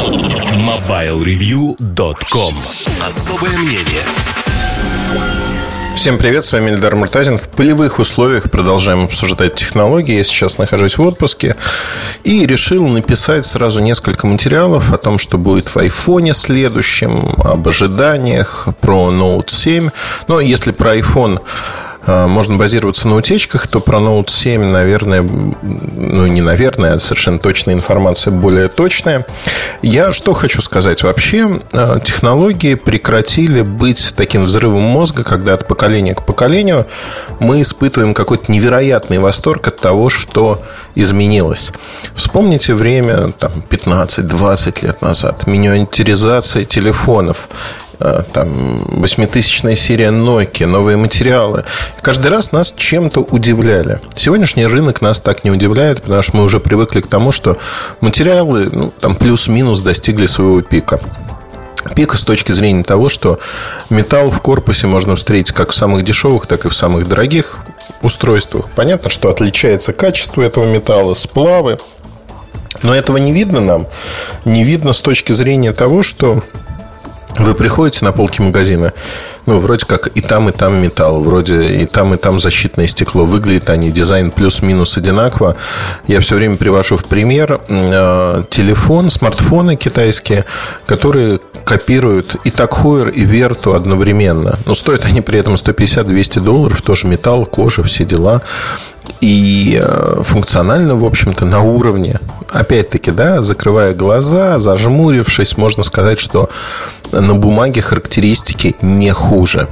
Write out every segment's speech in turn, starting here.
MobileReview.com Особое мнение Всем привет, с вами Эльдар Муртазин. В полевых условиях продолжаем обсуждать технологии. Я сейчас нахожусь в отпуске и решил написать сразу несколько материалов о том, что будет в айфоне следующем, об ожиданиях, про Note 7. Но если про iPhone можно базироваться на утечках, то про Note 7, наверное, ну не наверное, а совершенно точная информация более точная. Я что хочу сказать? Вообще а, технологии прекратили быть таким взрывом мозга, когда от поколения к поколению мы испытываем какой-то невероятный восторг от того, что изменилось. Вспомните время там, 15-20 лет назад, миниатюризация телефонов там, восьмитысячная серия Nokia, новые материалы. Каждый раз нас чем-то удивляли. Сегодняшний рынок нас так не удивляет, потому что мы уже привыкли к тому, что материалы ну, там плюс-минус достигли своего пика. Пика с точки зрения того, что металл в корпусе можно встретить как в самых дешевых, так и в самых дорогих устройствах. Понятно, что отличается качество этого металла, сплавы. Но этого не видно нам. Не видно с точки зрения того, что вы приходите на полки магазина, ну, вроде как и там, и там металл, вроде и там, и там защитное стекло. Выглядят они, дизайн плюс-минус одинаково. Я все время привожу в пример э, телефон, смартфоны китайские, которые копируют и Такхойер, и Верту одновременно. Но стоят они при этом 150-200 долларов, тоже металл, кожа, все дела. И э, функционально, в общем-то, на уровне опять-таки, да, закрывая глаза, зажмурившись, можно сказать, что на бумаге характеристики не хуже.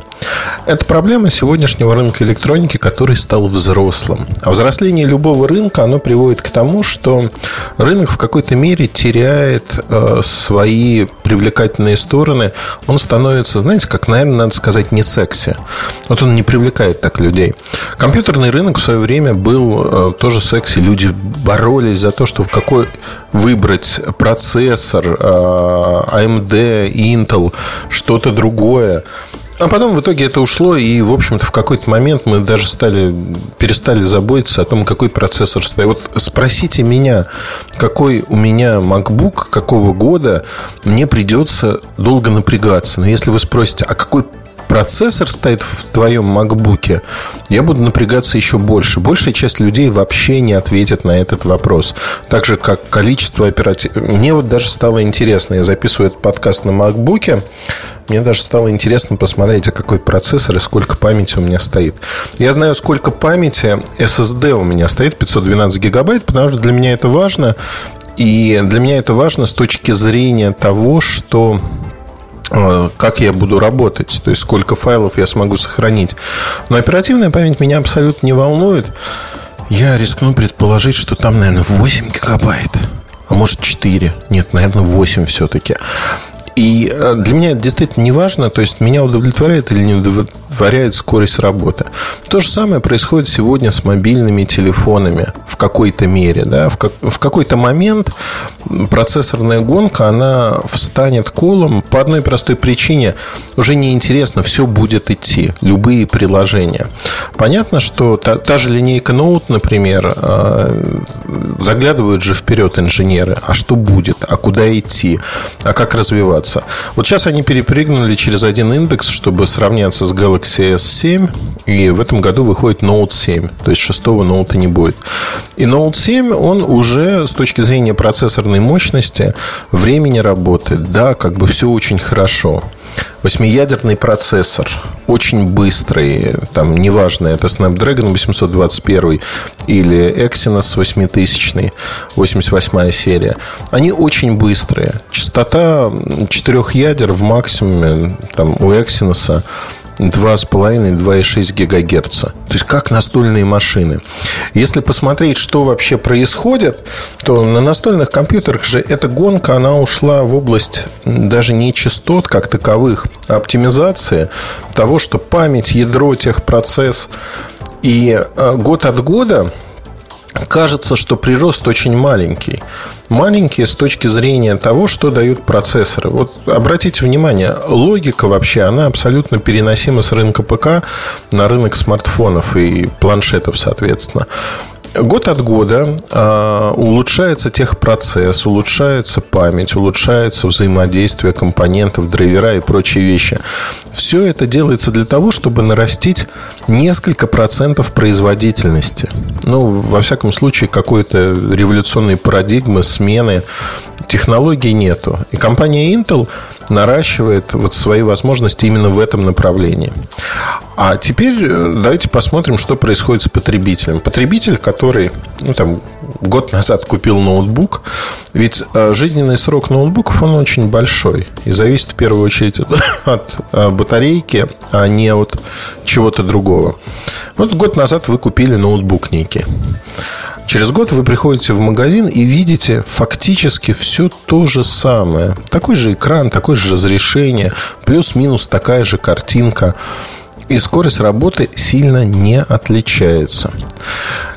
Это проблема сегодняшнего рынка электроники, который стал взрослым. А взросление любого рынка, оно приводит к тому, что рынок в какой-то мере теряет э, свои привлекательные стороны. Он становится, знаете, как, наверное, надо сказать, не секси. Вот он не привлекает так людей. Компьютерный рынок в свое время был э, тоже секси. Люди боролись за то, что какой выбрать процессор, э, AMD, Intel, что-то другое. А потом в итоге это ушло, и, в общем-то, в какой-то момент мы даже стали, перестали заботиться о том, какой процессор стоит. Вот спросите меня, какой у меня MacBook, какого года, мне придется долго напрягаться. Но если вы спросите, а какой процессор стоит в твоем MacBook, я буду напрягаться еще больше. Большая часть людей вообще не ответит на этот вопрос. Так же, как количество оперативных... Мне вот даже стало интересно, я записываю этот подкаст на MacBook, мне даже стало интересно посмотреть, а какой процессор и сколько памяти у меня стоит. Я знаю, сколько памяти SSD у меня стоит, 512 гигабайт, потому что для меня это важно. И для меня это важно с точки зрения того, что как я буду работать, то есть сколько файлов я смогу сохранить. Но оперативная память меня абсолютно не волнует. Я рискну предположить, что там, наверное, 8 гигабайт. А может 4. Нет, наверное, 8 все-таки. И э, для меня это действительно не важно, то есть меня удовлетворяет или не удовлетворяет скорость работы. То же самое происходит сегодня с мобильными телефонами в какой-то мере. Да? В, как, в какой-то момент процессорная гонка, она встанет колом по одной простой причине. Уже неинтересно, все будет идти, любые приложения. Понятно, что та, та же линейка Note, например, э, заглядывают же вперед инженеры. А что будет? А куда идти? А как развиваться? Сравняться. Вот сейчас они перепрыгнули через один индекс, чтобы сравняться с Galaxy S7. И в этом году выходит Note 7. То есть шестого Note не будет. И Note 7, он уже с точки зрения процессорной мощности, времени работает. Да, как бы все очень хорошо. Восьмиядерный процессор, очень быстрый, там неважно, это Snapdragon 821 или Exynos 8000, 88 серия. Они очень быстрые. Частота четырех ядер в максимуме там, у Exynos 2,5-2,6 ГГц. То есть как настольные машины. Если посмотреть, что вообще происходит, то на настольных компьютерах же эта гонка, она ушла в область даже не частот как таковых, а оптимизации того, что память, ядро, техпроцесс. И э, год от года кажется, что прирост очень маленький. Маленький с точки зрения того, что дают процессоры. Вот обратите внимание, логика вообще, она абсолютно переносима с рынка ПК на рынок смартфонов и планшетов, соответственно. Год от года э, улучшается техпроцесс, улучшается память, улучшается взаимодействие компонентов, драйвера и прочие вещи. Все это делается для того, чтобы нарастить несколько процентов производительности. Ну, во всяком случае, какой-то революционной парадигмы, смены технологий нету. И компания Intel наращивает вот свои возможности именно в этом направлении. А теперь э, давайте посмотрим, что происходит с потребителем. Потребитель, который ну, там, год назад купил ноутбук, ведь э, жизненный срок ноутбуков, он очень большой. И зависит в первую очередь от, от э, батарейки, а не от чего-то другого. Вот год назад вы купили ноутбук некий. Через год вы приходите в магазин и видите фактически все то же самое. Такой же экран, такое же разрешение, плюс-минус такая же картинка и скорость работы сильно не отличается.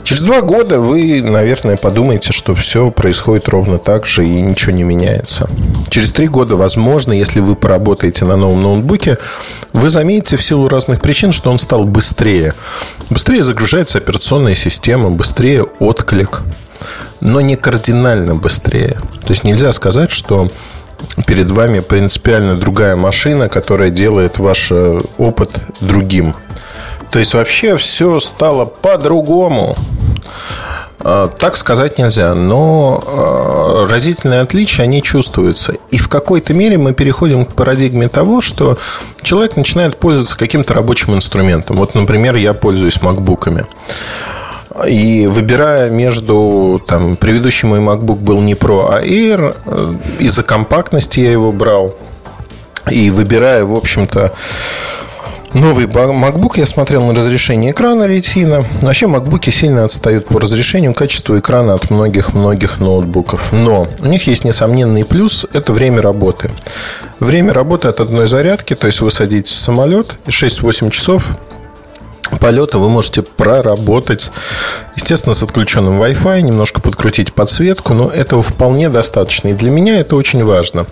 Через два года вы, наверное, подумаете, что все происходит ровно так же и ничего не меняется. Через три года, возможно, если вы поработаете на новом ноутбуке, вы заметите в силу разных причин, что он стал быстрее. Быстрее загружается операционная система, быстрее отклик, но не кардинально быстрее. То есть нельзя сказать, что перед вами принципиально другая машина, которая делает ваш э, опыт другим. То есть вообще все стало по-другому. А, так сказать нельзя, но а, разительные отличия, они чувствуются. И в какой-то мере мы переходим к парадигме того, что человек начинает пользоваться каким-то рабочим инструментом. Вот, например, я пользуюсь макбуками. И выбирая между там, предыдущий мой MacBook был не Pro, а Air, э, из-за компактности я его брал. И выбирая, в общем-то, новый MacBook, я смотрел на разрешение экрана Retina. Вообще, MacBook сильно отстают по разрешению, качеству экрана от многих-многих ноутбуков. Но у них есть несомненный плюс – это время работы. Время работы от одной зарядки, то есть вы садитесь в самолет, и 6-8 часов полета вы можете проработать, естественно, с отключенным Wi-Fi, немножко подкрутить подсветку, но этого вполне достаточно. И для меня это очень важно.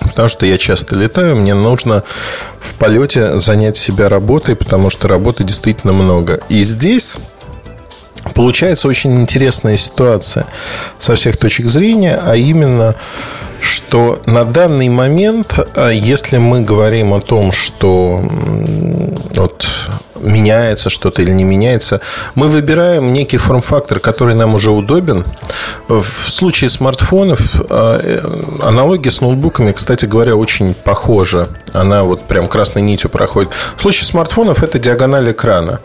Потому что я часто летаю, мне нужно в полете занять себя работой, потому что работы действительно много. И здесь получается очень интересная ситуация со всех точек зрения, а именно, что на данный момент, а если мы говорим о том, что вот меняется что-то или не меняется. Мы выбираем некий форм-фактор, который нам уже удобен. В случае смартфонов а, э, аналогия с ноутбуками, кстати говоря, очень похожа. Она вот прям красной нитью проходит. В случае смартфонов это диагональ экрана.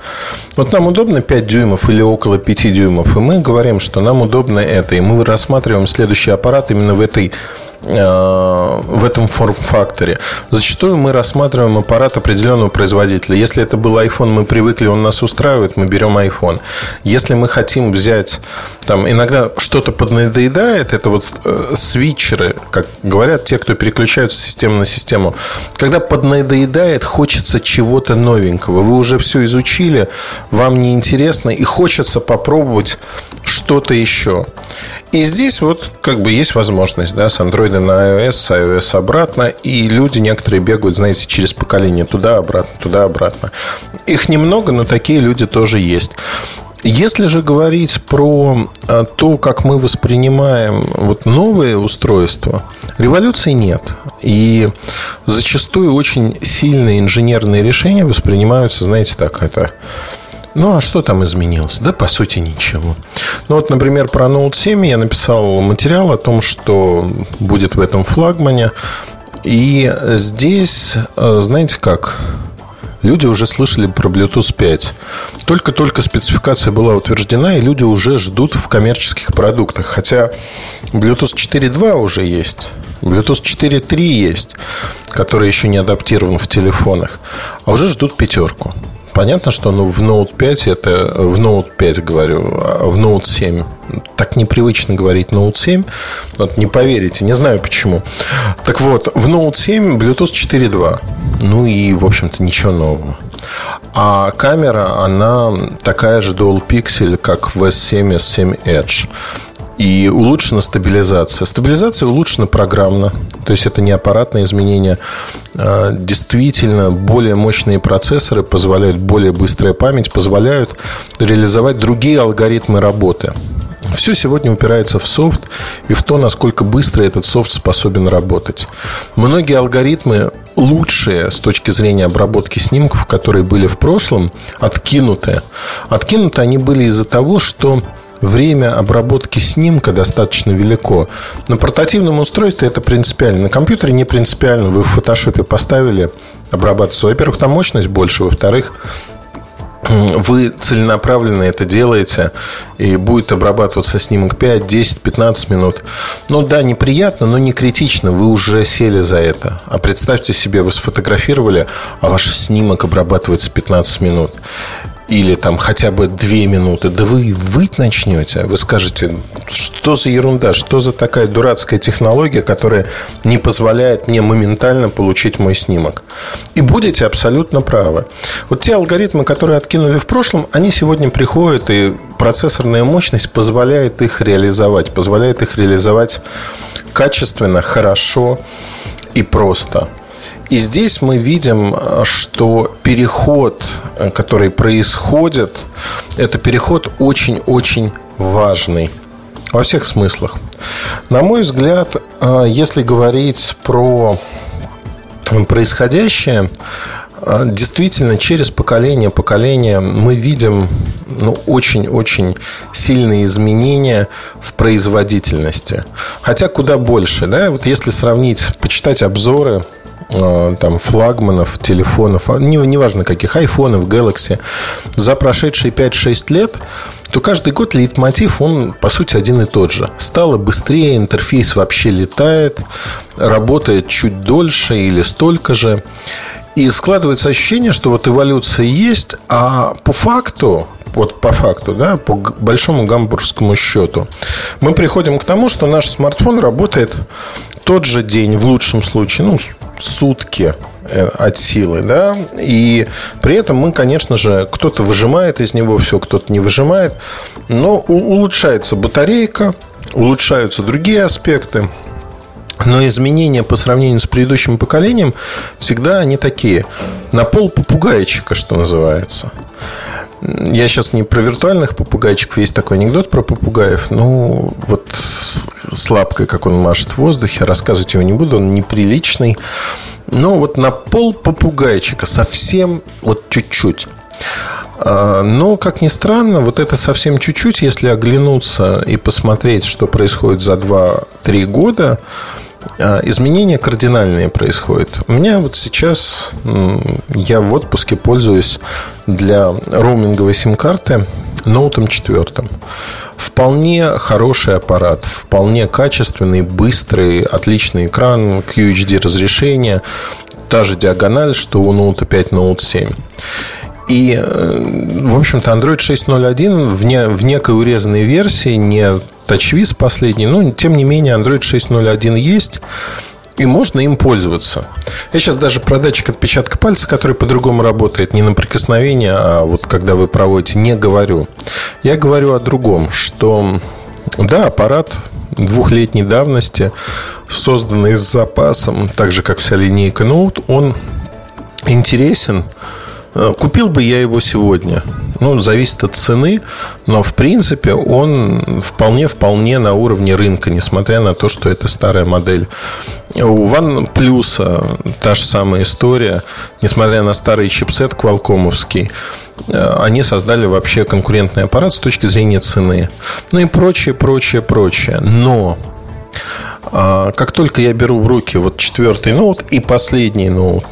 Вот нам удобно 5 дюймов или около 5 дюймов, и мы говорим, что нам удобно это, и мы рассматриваем следующий аппарат именно в этой в этом форм-факторе. Зачастую мы рассматриваем аппарат определенного производителя. Если это был iPhone, мы привыкли, он нас устраивает, мы берем iPhone. Если мы хотим взять, там, иногда что-то поднадоедает, это вот э, свитчеры, как говорят те, кто переключаются с системы на систему. Когда поднадоедает, хочется чего-то новенького. Вы уже все изучили, вам неинтересно и хочется попробовать что-то еще. И здесь вот как бы есть возможность, да, с Android на iOS, с iOS обратно, и люди некоторые бегают, знаете, через поколение туда-обратно, туда-обратно. Их немного, но такие люди тоже есть. Если же говорить про а, то, как мы воспринимаем вот новые устройства, революции нет. И зачастую очень сильные инженерные решения воспринимаются, знаете, так, это ну, а что там изменилось? Да, по сути, ничего. Ну, вот, например, про Note 7 я написал материал о том, что будет в этом флагмане. И здесь, э, знаете как, люди уже слышали про Bluetooth 5. Только-только спецификация была утверждена, и люди уже ждут в коммерческих продуктах. Хотя Bluetooth 4.2 уже есть. Bluetooth 4.3 есть, который еще не адаптирован в телефонах. А уже ждут пятерку. Понятно, что ну, в Note 5 это в Note 5 говорю, а в Note 7 так непривычно говорить Note 7. Вот не поверите, не знаю почему. Так вот, в Note 7 Bluetooth 4.2. Ну и, в общем-то, ничего нового. А камера, она такая же Dual Pixel, как в S7, S7 Edge. И улучшена стабилизация. Стабилизация улучшена программно. То есть это не аппаратное изменение. А, действительно, более мощные процессоры позволяют, более быстрая память позволяют реализовать другие алгоритмы работы. Все сегодня упирается в софт и в то, насколько быстро этот софт способен работать. Многие алгоритмы лучшие с точки зрения обработки снимков, которые были в прошлом, откинуты. Откинуты они были из-за того, что время обработки снимка достаточно велико. На портативном устройстве это принципиально. На компьютере не принципиально. Вы в фотошопе поставили обрабатываться. Во-первых, там мощность больше. Во-вторых, вы целенаправленно это делаете, и будет обрабатываться снимок 5, 10, 15 минут. Ну да, неприятно, но не критично, вы уже сели за это. А представьте себе, вы сфотографировали, а ваш снимок обрабатывается 15 минут или там хотя бы две минуты, да вы выть начнете. Вы скажете, что за ерунда, что за такая дурацкая технология, которая не позволяет мне моментально получить мой снимок. И будете абсолютно правы. Вот те алгоритмы, которые откинули в прошлом, они сегодня приходят, и процессорная мощность позволяет их реализовать, позволяет их реализовать качественно, хорошо и просто. И здесь мы видим, что переход, который происходит, это переход очень-очень важный во всех смыслах. На мой взгляд, если говорить про происходящее, действительно через поколение поколение мы видим ну, очень-очень сильные изменения в производительности. Хотя куда больше. Да? Вот если сравнить, почитать обзоры Э, там, флагманов, телефонов, а, не, неважно каких, айфонов, Galaxy, за прошедшие 5-6 лет, то каждый год лейтмотив, он, по сути, один и тот же. Стало быстрее, интерфейс вообще летает, работает чуть дольше или столько же. И складывается ощущение, что вот эволюция есть, а по факту вот по факту, да, по большому гамбургскому счету, мы приходим к тому, что наш смартфон работает тот же день, в лучшем случае, ну, сутки э, от силы, да, и при этом мы, конечно же, кто-то выжимает из него все, кто-то не выжимает, но улучшается батарейка, улучшаются другие аспекты, но изменения по сравнению с предыдущим поколением всегда они такие. На пол попугайчика, что называется. Я сейчас не про виртуальных попугайчиков. Есть такой анекдот про попугаев. Ну, вот с лапкой, как он машет в воздухе. Рассказывать его не буду, он неприличный. Но вот на пол попугайчика совсем вот чуть-чуть. А, но, как ни странно, вот это совсем чуть-чуть, если оглянуться и посмотреть, что происходит за 2-3 года, изменения кардинальные происходят. У меня вот сейчас я в отпуске пользуюсь для роуминговой сим-карты ноутом четвертым. Вполне хороший аппарат, вполне качественный, быстрый, отличный экран, QHD разрешение, та же диагональ, что у Note 5, Note 7. И, э, в общем-то, Android 6.0.1 в, в некой урезанной версии, не TouchWiz последний, но, тем не менее, Android 6.0.1 есть, и можно им пользоваться. Я сейчас даже про датчик отпечатка пальца, который по-другому работает, не на прикосновение, а вот когда вы проводите, не говорю. Я говорю о другом, что, да, аппарат двухлетней давности, созданный с запасом, так же, как вся линейка Note, он интересен, купил бы я его сегодня. Ну, зависит от цены, но в принципе он вполне-вполне на уровне рынка, несмотря на то, что это старая модель. У OnePlus та же самая история, несмотря на старый чипсет квалкомовский, э, они создали вообще конкурентный аппарат с точки зрения цены. Ну и прочее, прочее, прочее. Но как только я беру в руки вот четвертый ноут и последний ноут,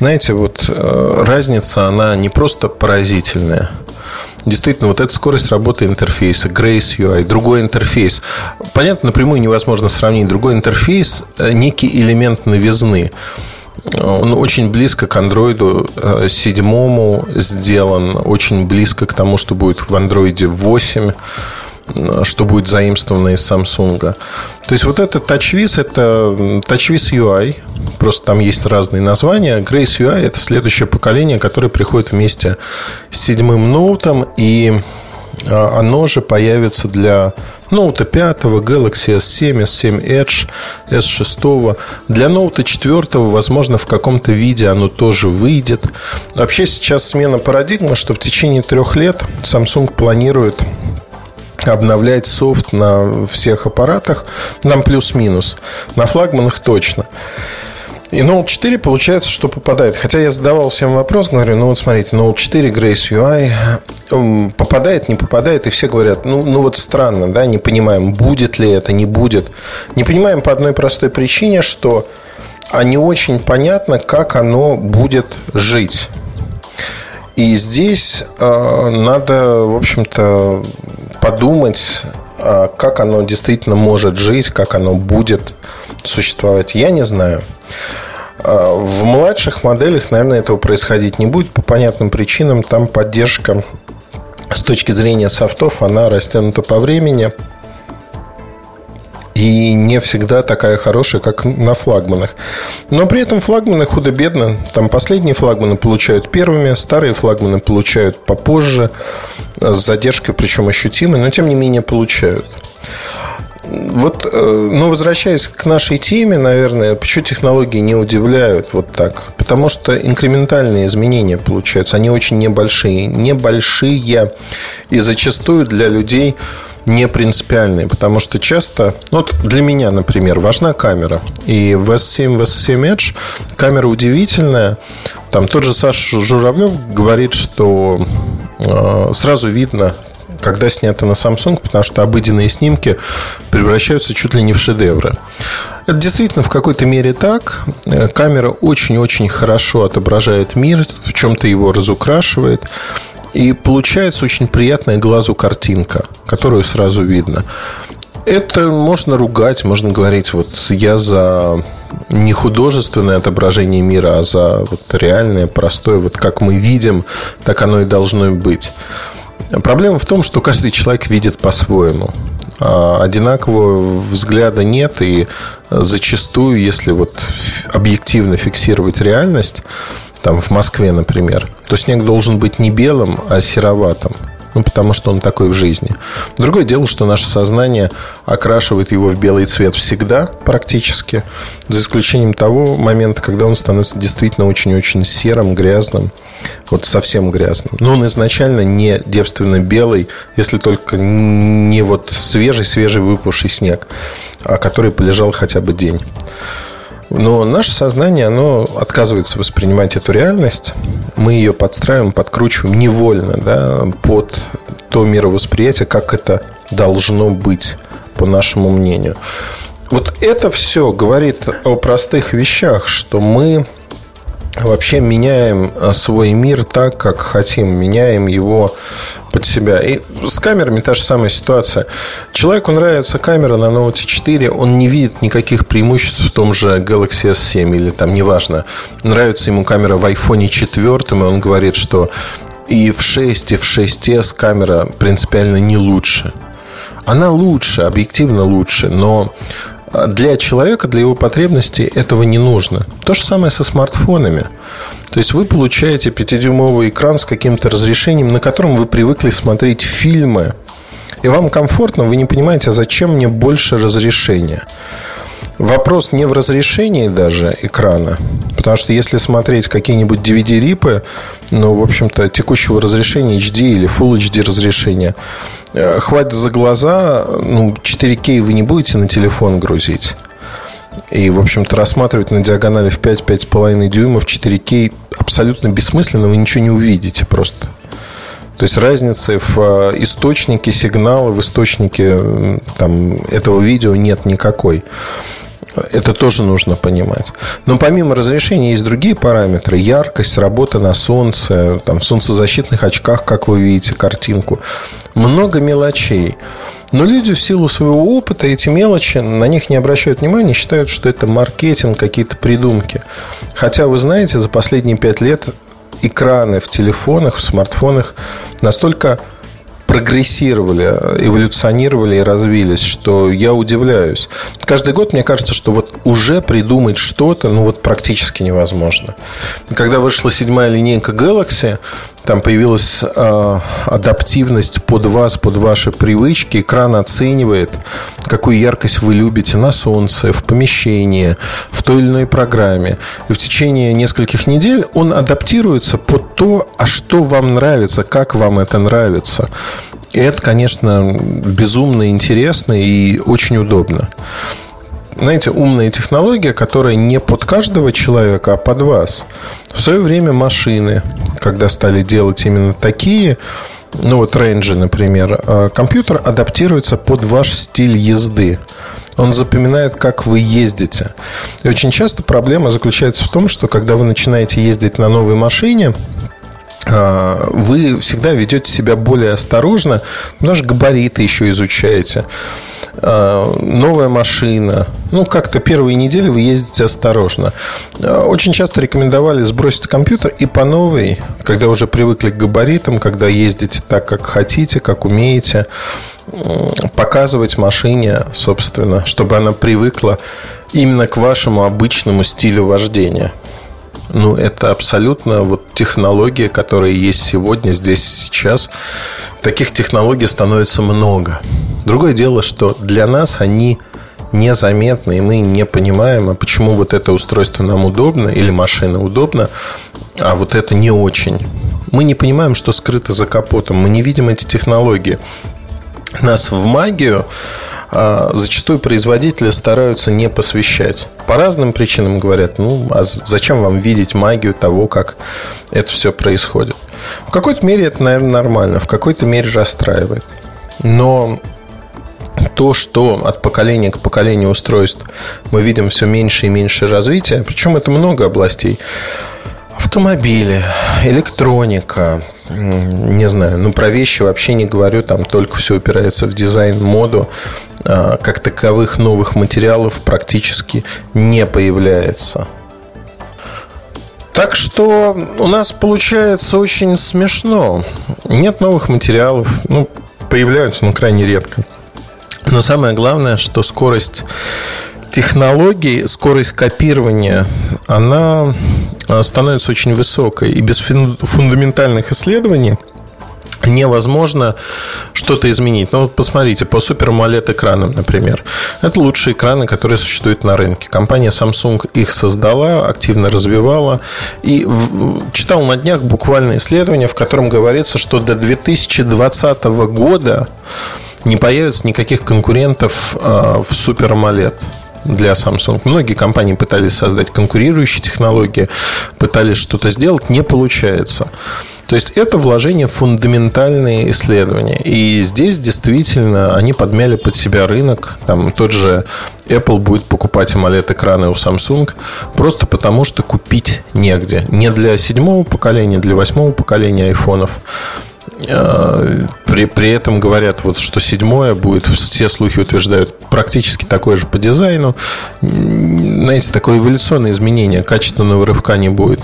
знаете, вот э, разница, она не просто поразительная. Действительно, вот эта скорость работы интерфейса, Grace UI, другой интерфейс. Понятно, напрямую невозможно сравнить. Другой интерфейс, э, некий элемент новизны. Он очень близко к андроиду э, седьмому сделан, очень близко к тому, что будет в андроиде 8 что будет заимствовано из Samsung. То есть вот это TouchWiz, это TouchWiz UI, просто там есть разные названия. Grace UI – это следующее поколение, которое приходит вместе с седьмым ноутом, и а, оно же появится для Note 5, Galaxy S7, S7 Edge, S6. Для Note 4, возможно, в каком-то виде оно тоже выйдет. Вообще сейчас смена парадигмы, что в течение трех лет Samsung планирует обновлять софт на всех аппаратах, нам плюс-минус, на флагманах точно. И Note 4 получается, что попадает. Хотя я задавал всем вопрос, говорю, ну вот смотрите, Note 4 Grace UI попадает, не попадает, и все говорят, ну, ну вот странно, да, не понимаем, будет ли это, не будет. Не понимаем по одной простой причине, что а не очень понятно, как оно будет жить. И здесь э, надо, в общем-то, подумать, э, как оно действительно может жить, как оно будет существовать. Я не знаю. А, в младших моделях, наверное, этого происходить не будет по понятным причинам. Там поддержка с точки зрения софтов, она растянута по времени и не всегда такая хорошая, как на флагманах. Но при этом флагманы худо-бедно. Там последние флагманы получают первыми, старые флагманы получают попозже, с задержкой, причем ощутимой, но тем не менее получают. Вот, э, ну, возвращаясь к нашей теме, наверное, почему технологии не удивляют вот так? Потому что инкрементальные изменения получаются, они очень небольшие. Небольшие и зачастую для людей не принципиальные, потому что часто, ну, вот для меня, например, важна камера. И в S7, в S7 Edge камера удивительная. Там тот же Саша Журавлев говорит, что э, сразу видно когда снято на Samsung, потому что обыденные снимки превращаются чуть ли не в шедевры. Это действительно в какой-то мере так. Э, камера очень-очень хорошо отображает мир, в чем-то его разукрашивает. И получается очень приятная глазу картинка, которую сразу видно. Это можно ругать, можно говорить, вот я за не художественное отображение мира, а за вот реальное, простое, вот как мы видим, так оно и должно быть. Проблема в том, что каждый человек видит по-своему. А одинакового взгляда нет, и зачастую, если вот объективно фиксировать реальность, там в Москве, например, то снег должен быть не белым, а сероватым ну, потому что он такой в жизни. Другое дело, что наше сознание окрашивает его в белый цвет всегда практически, за исключением того момента, когда он становится действительно очень-очень серым, грязным, вот совсем грязным. Но он изначально не девственно белый, если только не вот свежий-свежий выпавший снег, а который полежал хотя бы день. Но наше сознание, оно отказывается воспринимать эту реальность. Мы ее подстраиваем, подкручиваем невольно да, под то мировосприятие, как это должно быть, по нашему мнению. Вот это все говорит о простых вещах, что мы вообще меняем э, свой мир так, как хотим, меняем его под себя. И с камерами та же самая ситуация. Человеку нравится камера на Note 4, он не видит никаких преимуществ в том же Galaxy S7 или там, неважно, нравится ему камера в iPhone 4, и он говорит, что и в 6, и в 6s камера принципиально не лучше. Она лучше, объективно лучше, но для человека, для его потребностей этого не нужно. То же самое со смартфонами. То есть вы получаете 5-дюймовый экран с каким-то разрешением, на котором вы привыкли смотреть фильмы, и вам комфортно, вы не понимаете, а зачем мне больше разрешения. Вопрос не в разрешении даже экрана, потому что если смотреть какие-нибудь DVD-рипы, ну, в общем-то, текущего разрешения HD или Full HD разрешения, э, хватит за глаза, ну, 4К вы не будете на телефон грузить. И, в общем-то, рассматривать на диагонали в 5-5,5 дюймов 4К абсолютно бессмысленно, вы ничего не увидите просто. То есть разницы в э, источнике сигнала, в источнике там, этого видео нет никакой. Это тоже нужно понимать. Но помимо разрешения есть другие параметры. Яркость, работа на солнце, там, в солнцезащитных очках, как вы видите картинку. Много мелочей. Но люди в силу своего опыта эти мелочи, на них не обращают внимания, считают, что это маркетинг, какие-то придумки. Хотя, вы знаете, за последние пять лет экраны в телефонах, в смартфонах настолько прогрессировали, эволюционировали и развились, что я удивляюсь. Каждый год мне кажется, что вот уже придумать что-то, ну вот практически невозможно. Когда вышла седьмая линейка Galaxy, там появилась э, адаптивность под вас, под ваши привычки. Экран оценивает, какую яркость вы любите на солнце, в помещении, в той или иной программе. И в течение нескольких недель он адаптируется под то, а что вам нравится, как вам это нравится. И это, конечно, безумно интересно и очень удобно знаете, умная технология, которая не под каждого человека, а под вас. В свое время машины, когда стали делать именно такие, ну вот рейнджи, например, э, компьютер адаптируется под ваш стиль езды. Он запоминает, как вы ездите. И очень часто проблема заключается в том, что когда вы начинаете ездить на новой машине, вы всегда ведете себя более осторожно, даже габариты еще изучаете. Э, новая машина. Ну, как-то первые недели вы ездите осторожно. Э, очень часто рекомендовали сбросить компьютер и по новой, когда уже привыкли к габаритам, когда ездите так, как хотите, как умеете, показывать машине, собственно, чтобы она привыкла именно к вашему обычному стилю вождения. Ну, это абсолютно вот технология, которая есть сегодня, здесь, сейчас. Таких технологий становится много. Другое дело, что для нас они незаметны, и мы не понимаем, а почему вот это устройство нам удобно или машина удобна, а вот это не очень. Мы не понимаем, что скрыто за капотом. Мы не видим эти технологии. Нас в магию зачастую производители стараются не посвящать. По разным причинам говорят, ну, а зачем вам видеть магию того, как это все происходит. В какой-то мере это, наверное, нормально, в какой-то мере расстраивает. Но то, что от поколения к поколению устройств мы видим все меньше и меньше развития, причем это много областей. Автомобили, электроника, не знаю, ну про вещи вообще не говорю, там только все упирается в дизайн, моду, а, как таковых новых материалов практически не появляется. Так что у нас получается очень смешно. Нет новых материалов, ну, появляются, но крайне редко. Но самое главное, что скорость технологий, скорость копирования, она а, становится очень высокой. И без фундаментальных исследований невозможно что-то изменить. Ну, вот посмотрите, по Super AMOLED экранам, например. Это лучшие экраны, которые существуют на рынке. Компания Samsung их создала, активно развивала. И в... читал на днях буквально исследование, в котором говорится, что до 2020 года не появится никаких конкурентов а, в Super AMOLED для Samsung. Многие компании пытались создать конкурирующие технологии, пытались что-то сделать, не получается. То есть это вложение в фундаментальные исследования. И здесь действительно они подмяли под себя рынок. Там тот же Apple будет покупать AMOLED-экраны у Samsung просто потому, что купить негде. Не для седьмого поколения, для восьмого поколения айфонов. Э, при, при этом говорят, вот, что седьмое будет, все слухи утверждают, практически такое же по дизайну. Знаете, такое эволюционное изменение, качественного рывка не будет.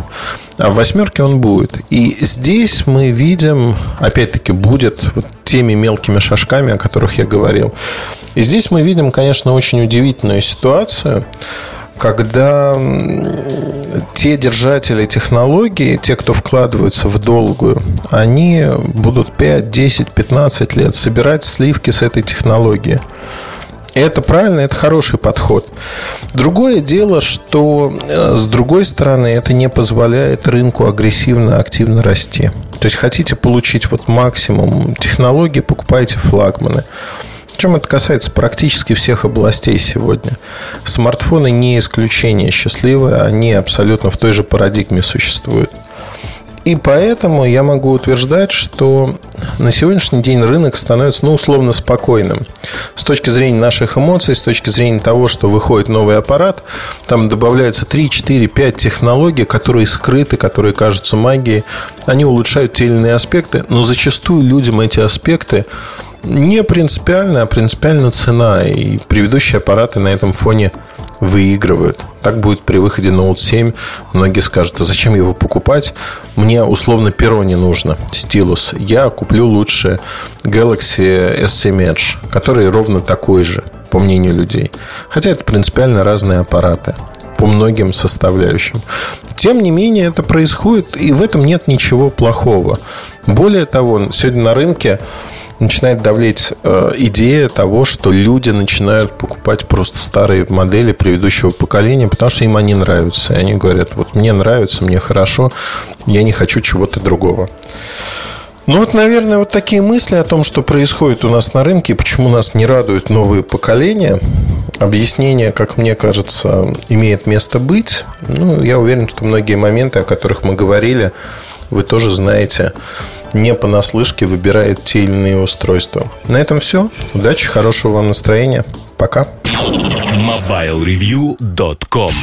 А в восьмерке он будет. И здесь мы видим, опять-таки, будет вот теми мелкими шажками, о которых я говорил. И здесь мы видим, конечно, очень удивительную ситуацию когда те держатели технологии, те, кто вкладываются в долгую, они будут 5, 10, 15 лет собирать сливки с этой технологии. Это правильно, это хороший подход. Другое дело, что э, с другой стороны это не позволяет рынку агрессивно, активно расти. То есть хотите получить вот максимум технологий, покупайте флагманы. Причем это касается практически всех областей сегодня. Смартфоны не исключение счастливые, они абсолютно в той же парадигме существуют. И поэтому я могу утверждать, что на сегодняшний день рынок становится, ну, условно спокойным. С точки зрения наших эмоций, с точки зрения того, что выходит новый аппарат, там добавляются 3, 4, 5 технологий, которые скрыты, которые кажутся магией. Они улучшают те или иные аспекты, но зачастую людям эти аспекты не принципиально, а принципиально цена. И предыдущие аппараты на этом фоне выигрывают. Так будет при выходе Note 7. Многие скажут, а зачем его покупать? Мне условно перо не нужно, стилус. Я куплю лучше Galaxy S7 Edge, который ровно такой же, по мнению людей. Хотя это принципиально разные аппараты. по многим составляющим. Тем не менее, это происходит, и в этом нет ничего плохого. Более того, сегодня на рынке начинает давлеть э, идея того, что люди начинают покупать просто старые модели предыдущего поколения, потому что им они нравятся. И они говорят, вот мне нравится, мне хорошо, я не хочу чего-то другого. Ну вот, наверное, вот такие мысли о том, что происходит у нас на рынке, почему нас не радуют новые поколения. Объяснение, как мне кажется, имеет место быть. Ну, я уверен, что многие моменты, о которых мы говорили, вы тоже знаете не понаслышке выбирает те или иные устройства. На этом все. Удачи, хорошего вам настроения. Пока. MobileReview.com